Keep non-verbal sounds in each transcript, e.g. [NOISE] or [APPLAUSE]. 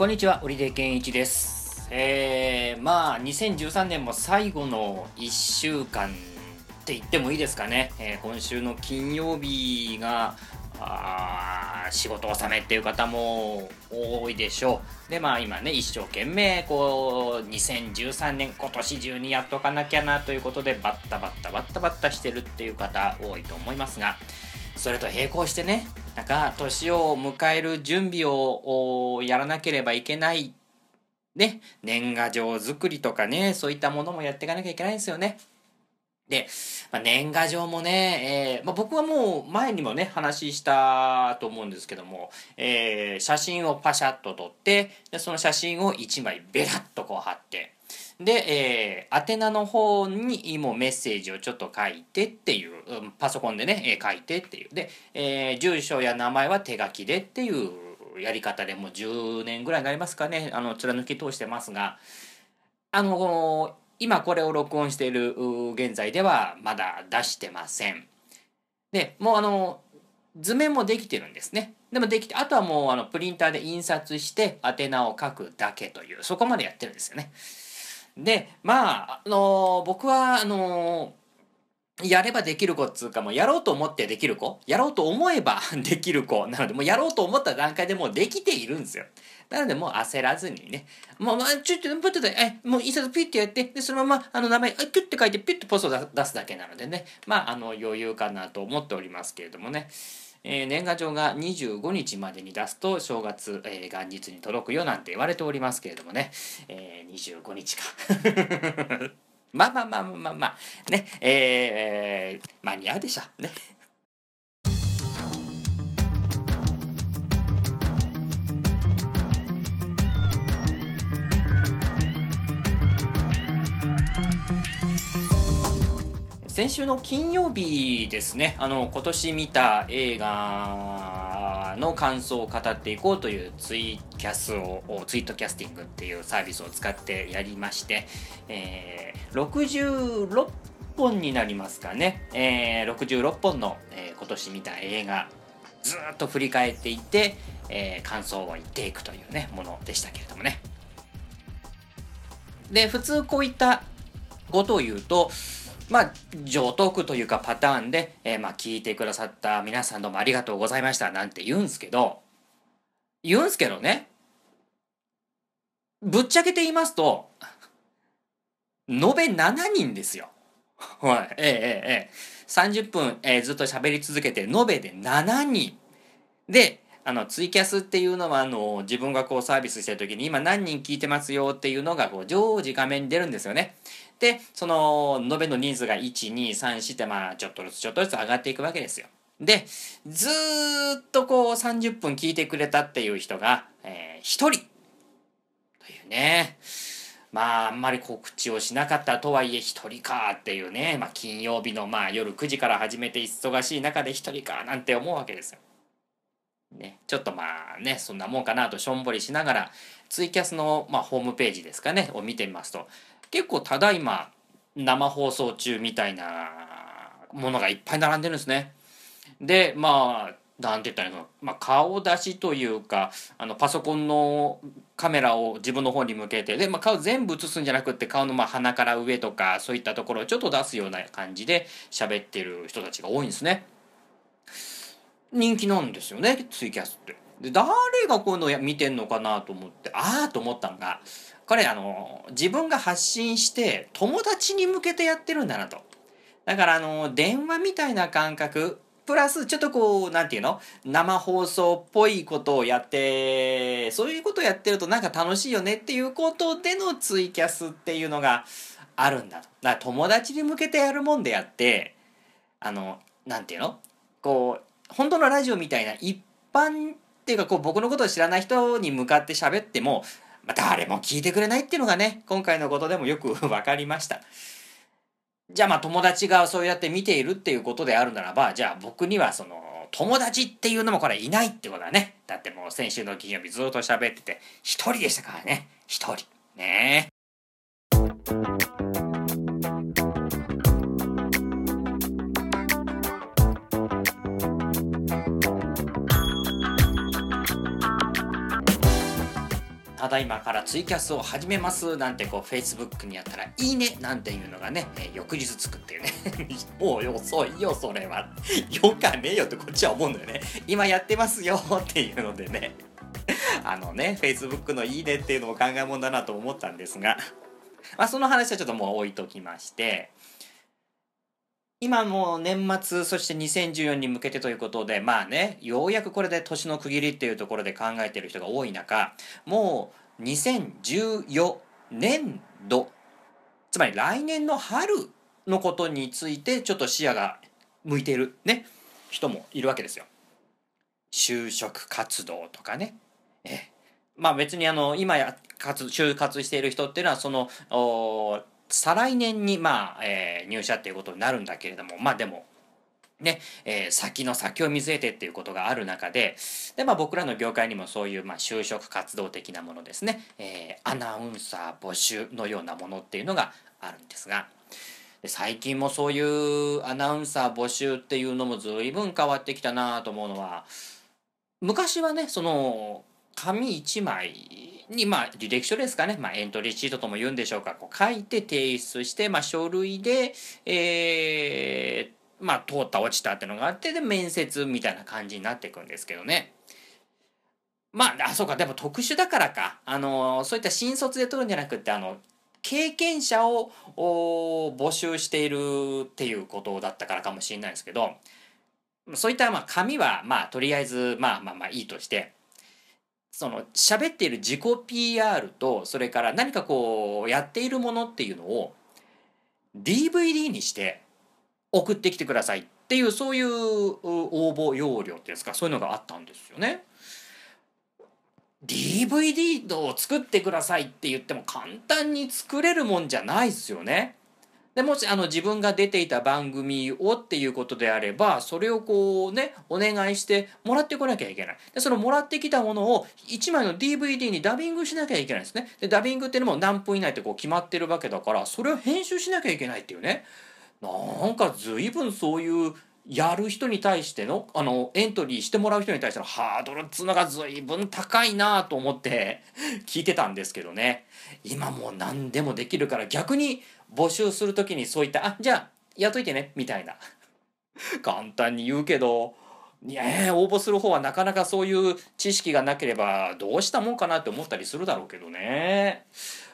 こんにちは、織出健一です。えー、まあ、2013年も最後の1週間って言ってもいいですかね。えー今週の金曜日が、あ仕事納めっていう方も多いでしょう。で、まあ今ね、一生懸命、こう、2013年今年中にやっとかなきゃなということで、バッタバッタバッタバッタしてるっていう方多いと思いますが、それと並行してね、なんか年を迎える準備をやらなければいけない、ね、年賀状作りとかね、そういったものもやっていかなきゃいけないんですよね。で、まあ、年賀状もね、えーまあ、僕はもう前にもね、話したと思うんですけども、えー写真をパシャッと撮って、でその写真を1枚ベラッとこう貼って、で、えー宛名の方にもメッセージをちょっと書いてっていう、うんパソコンでね、えー書いてっていう。で、えー住所や名前は手書きでっていうやり方でもう10年ぐらいになりますかね、あの、貫き通してますが、あの今これを録音している現在ではまだ出してません。で、もうあの、図面もできてるんですね。でもできて、あとはもうあのプリンターで印刷して宛名を書くだけという、そこまでやってるんですよね。で、まあ、あの僕はあのやればできる子っつうかもうやろうと思ってできる子やろうと思えば [LAUGHS] できる子なのでもうやろうと思った段階でもうできているんですよ。なのでもう焦らずにね。もう、まあ、ちょっと、プッと、え、もう印刷ピッてやって、で、そのまま、あの、名前、ピュッて書いて、ピュッてポストを出出すだけなのでね。まあ、あの、余裕かなと思っておりますけれどもね。えー年賀状が25日までに出すと正月、えー元日に届くよなんて言われておりますけれどもね、えー25日か。[LAUGHS] まあまあまあまあまあね。えーえ間に合うでしょね。先週の金曜日ですね。あの今年見た映画の感想を語っていこうというツイキャスをツイートキャスティングっていうサービスを使ってやりまして、えー66本になりますかね、えー66本の、えー今年見た映画ずっと振り返っていて、えー感想を言っていくというねものでしたけれどもね。で普通こういったことを言うとまあ、上トークというかパターンで、えーまあ、聞いてくださった皆さんどうもありがとうございましたなんて言うんすけど、言うんすけどね、ぶっちゃけて言いますと、延べ7人ですよ。[LAUGHS] はい、ええええええ。30分、えーずっと喋り続けて、延べで7人。で、あの、ツイキャスっていうのは、あの、自分がこうサービスしてる時に、今何人聞いてますよっていうのが、こう、常時画面に出るんですよね。で、その、延べの人数が1、2、3、4って、まあ、ちょっとずつちょっとずつ上がっていくわけですよ。で、ずっとこう、30分聞いてくれたっていう人が、えー、1人。というね。まあ、あんまり告知をしなかったとはいえ、一人かっていうね。まあ、金曜日の、まあ、夜9時から始めて忙しい中で一人かなんて思うわけですよ。ね、ちょっとまあね、そんなもんかなとしょんぼりしながら、ツイキャスの、まあ、ホームページですかね、を見てみますと、結構ただいま生放送中みたいなものがいっぱい並んでるんですね。で、まあ、なんて言ったらいいの、まあ、顔出しというか、あの、パソコンのカメラを自分の方に向けて、で、まあ、顔全部映すんじゃなくって、顔のま鼻から上とか、そういったところをちょっと出すような感じで喋ってる人たちが多いんですね。人気なんですよね、ツイキャスって。で、誰がこういうのや見てんのかなと思って、ああと思ったのが、これあの、自分が発信して友達に向けてやってるんだなと。だからあの、電話みたいな感覚、プラスちょっとこう、なんていうの？生放送っぽいことをやって、そういうことをやってるとなんか楽しいよねっていうことでのツイキャスっていうのがあるんだと。だから友達に向けてやるもんであって、あの、なんていうの？こう、本当のラジオみたいな一般っていうかこう僕のことを知らない人に向かって喋っても、誰も聞いてくれないっていうのがね今回のことでもよく分かりました。じゃあまあ友達がそうやって見ているっていうことであるならばじゃあ僕にはその友達っていうのもこれいないってことだね。だってもう先週の金曜日ずっと喋ってて一人でしたからね。一人。ね。えただいまからツイキャスを始めますなんてこう Facebook にやったらいいねなんていうのがね、えー、翌日つくっていうね。[LAUGHS] もう遅いよそれは。[LAUGHS] よかねえよってこっちは思うんだよね。今やってますよっていうのでね。[LAUGHS] あのね Facebook のいいねっていうのも考えもんだなと思ったんですが。まあその話はちょっともう置いときまして。今も年末そして2014に向けてということでまあねようやくこれで年の区切りっていうところで考えてる人が多い中もう2014年度つまり来年の春のことについてちょっと視野が向いているね人もいるわけですよ。就職活動とかね。えまあ別にあの今や活就活している人っていうのはその再来年に、まあ、えー、入社っていうことになるんだけれども、まあでも、ね、えー、先の先を見据えてっていうことがある中で、で、まあ僕らの業界にもそういう、まあ就職活動的なものですね、えー、アナウンサー募集のようなものっていうのがあるんですが、最近もそういうアナウンサー募集っていうのも随分変わってきたなと思うのは、昔はね、その、紙1枚に、まあ、履歴書ですかね、まあ、エントリーシートとも言うんでしょうか、こう書いて提出して、まあ、書類で、えー、まあ、通った落ちたってのがあって、で、面接みたいな感じになっていくんですけどね。まあ、あ、そうか、でも特殊だからか。あの、そういった新卒で取るんじゃなくて、あの、経験者を募集しているっていうことだったからかもしれないですけど、そういったまあ紙はまあとりあえずまあまあまあいいとして、その喋っている自己 PR とそれから何かこうやっているものっていうのを DVD にして送ってきてくださいっていうそういう応募要領っていうんですかそういうのがあったんですよね。DVD を作ってくださいって言っても簡単に作れるもんじゃないですよね。でもしあの自分が出ていた番組をっていうことであればそれをこうねお願いしてもらってこなきゃいけない。でそのもらってきたものを1枚の DVD にダビングしなきゃいけないんですね。でダビングっていうのも何分以内ってこう決まってるわけだからそれを編集しなきゃいけないっていうね。なんか随分そういうやる人に対してのあのエントリーしてもらう人に対してのハードルっつうのが随分高いなと思って聞いてたんですけどね。今もう何でもできるから逆に募集する時にそういった「あじゃあやっといてね」みたいな [LAUGHS] 簡単に言うけどいや応募する方はなかなかそういう知識がなければどうしたもんかなって思ったりするだろうけどね。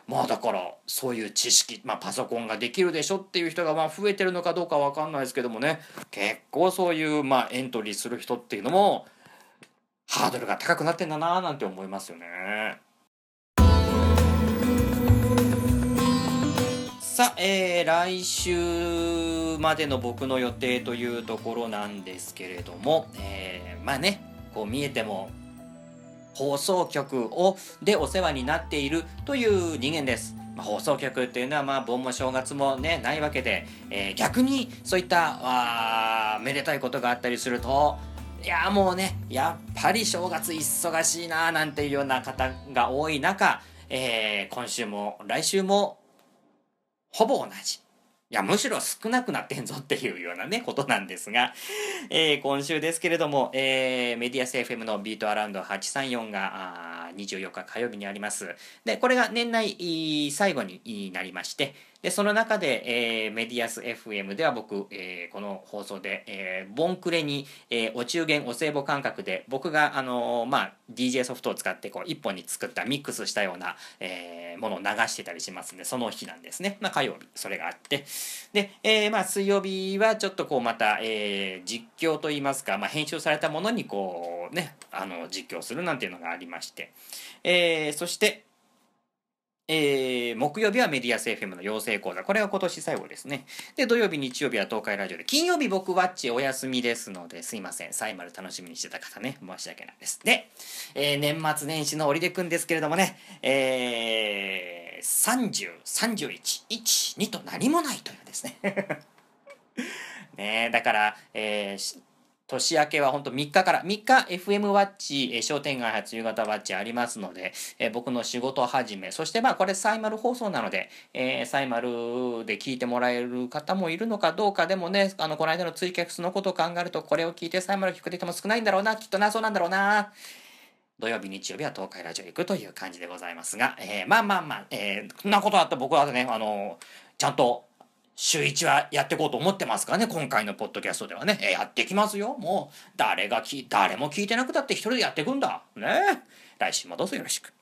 まあだからそういう知識、まあ、パソコンができるでしょっていう人がまあ増えてるのかどうかわかんないですけどもね結構そういうまあエントリーする人っていうのもハードルが高くなってんだなーなんて思いますよね。さあ、えー、来週までの僕の予定というところなんですけれども、えー、まあね、こう見えても放送局をでお世話になっているという人間です。まあ、放送局っていうのはまあ盆も正月もねないわけで、えー、逆にそういったあめでたいことがあったりするといやもうねやっぱり正月忙しいななんていうような方が多い中、えー、今週も来週もほぼ同じ。いや、むしろ少なくなってんぞっていうようなね、ことなんですが、えー、今週ですけれども、えー、メディアス FM のビートアラウンド834があ24日火曜日にあります。で、これが年内最後になりまして、で、その中で、えー、メディアス FM では僕、えー、この放送で、えー、ボンクレに、えー、お中元お歳暮感覚で、僕が、あのー、まあ、DJ ソフトを使って、こう、一本に作ったミックスしたような、えー、ものを流してたりしますんで、その日なんですね。まあ、火曜日、それがあって。で、えー、まあ、水曜日はちょっとこう、また、えー、実況といいますか、まあ、編集されたものに、こう、ね、あの、実況するなんていうのがありまして、えー、そして、えー、木曜日はメディアス FM の養成講座。これが今年最後ですね。で、土曜日、日曜日は東海ラジオで、金曜日僕ワッチお休みですので、すいません。サイマル楽しみにしてた方ね、申し訳ないです。で、えー、年末年始の折出くんですけれどもね、えー、30、31、1、2と何もないというですね。[LAUGHS] ねだから、えー、年明けは本当3日から、3日 FM ワッチ、え商店街発夕方ワッチありますので、え僕の仕事始め、そしてまあこれサイマル放送なので、えー、サイマルで聞いてもらえる方もいるのかどうかでもね、あの、この間のツイキャスのことを考えると、これを聞いてサイマル聞く人も少ないんだろうな、きっとな、そうなんだろうな。土曜日、日曜日は東海ラジオ行くという感じでございますが、えー、まあまあまあ、えー、こんなことあった僕はね、あのちゃんと週一はやっていこうと思ってますからね、今回のポッドキャストではね、やってきますよ。もう、誰がき、誰も聞いてなくたって一人でやっていくんだ。ね来週もどうぞよろしく。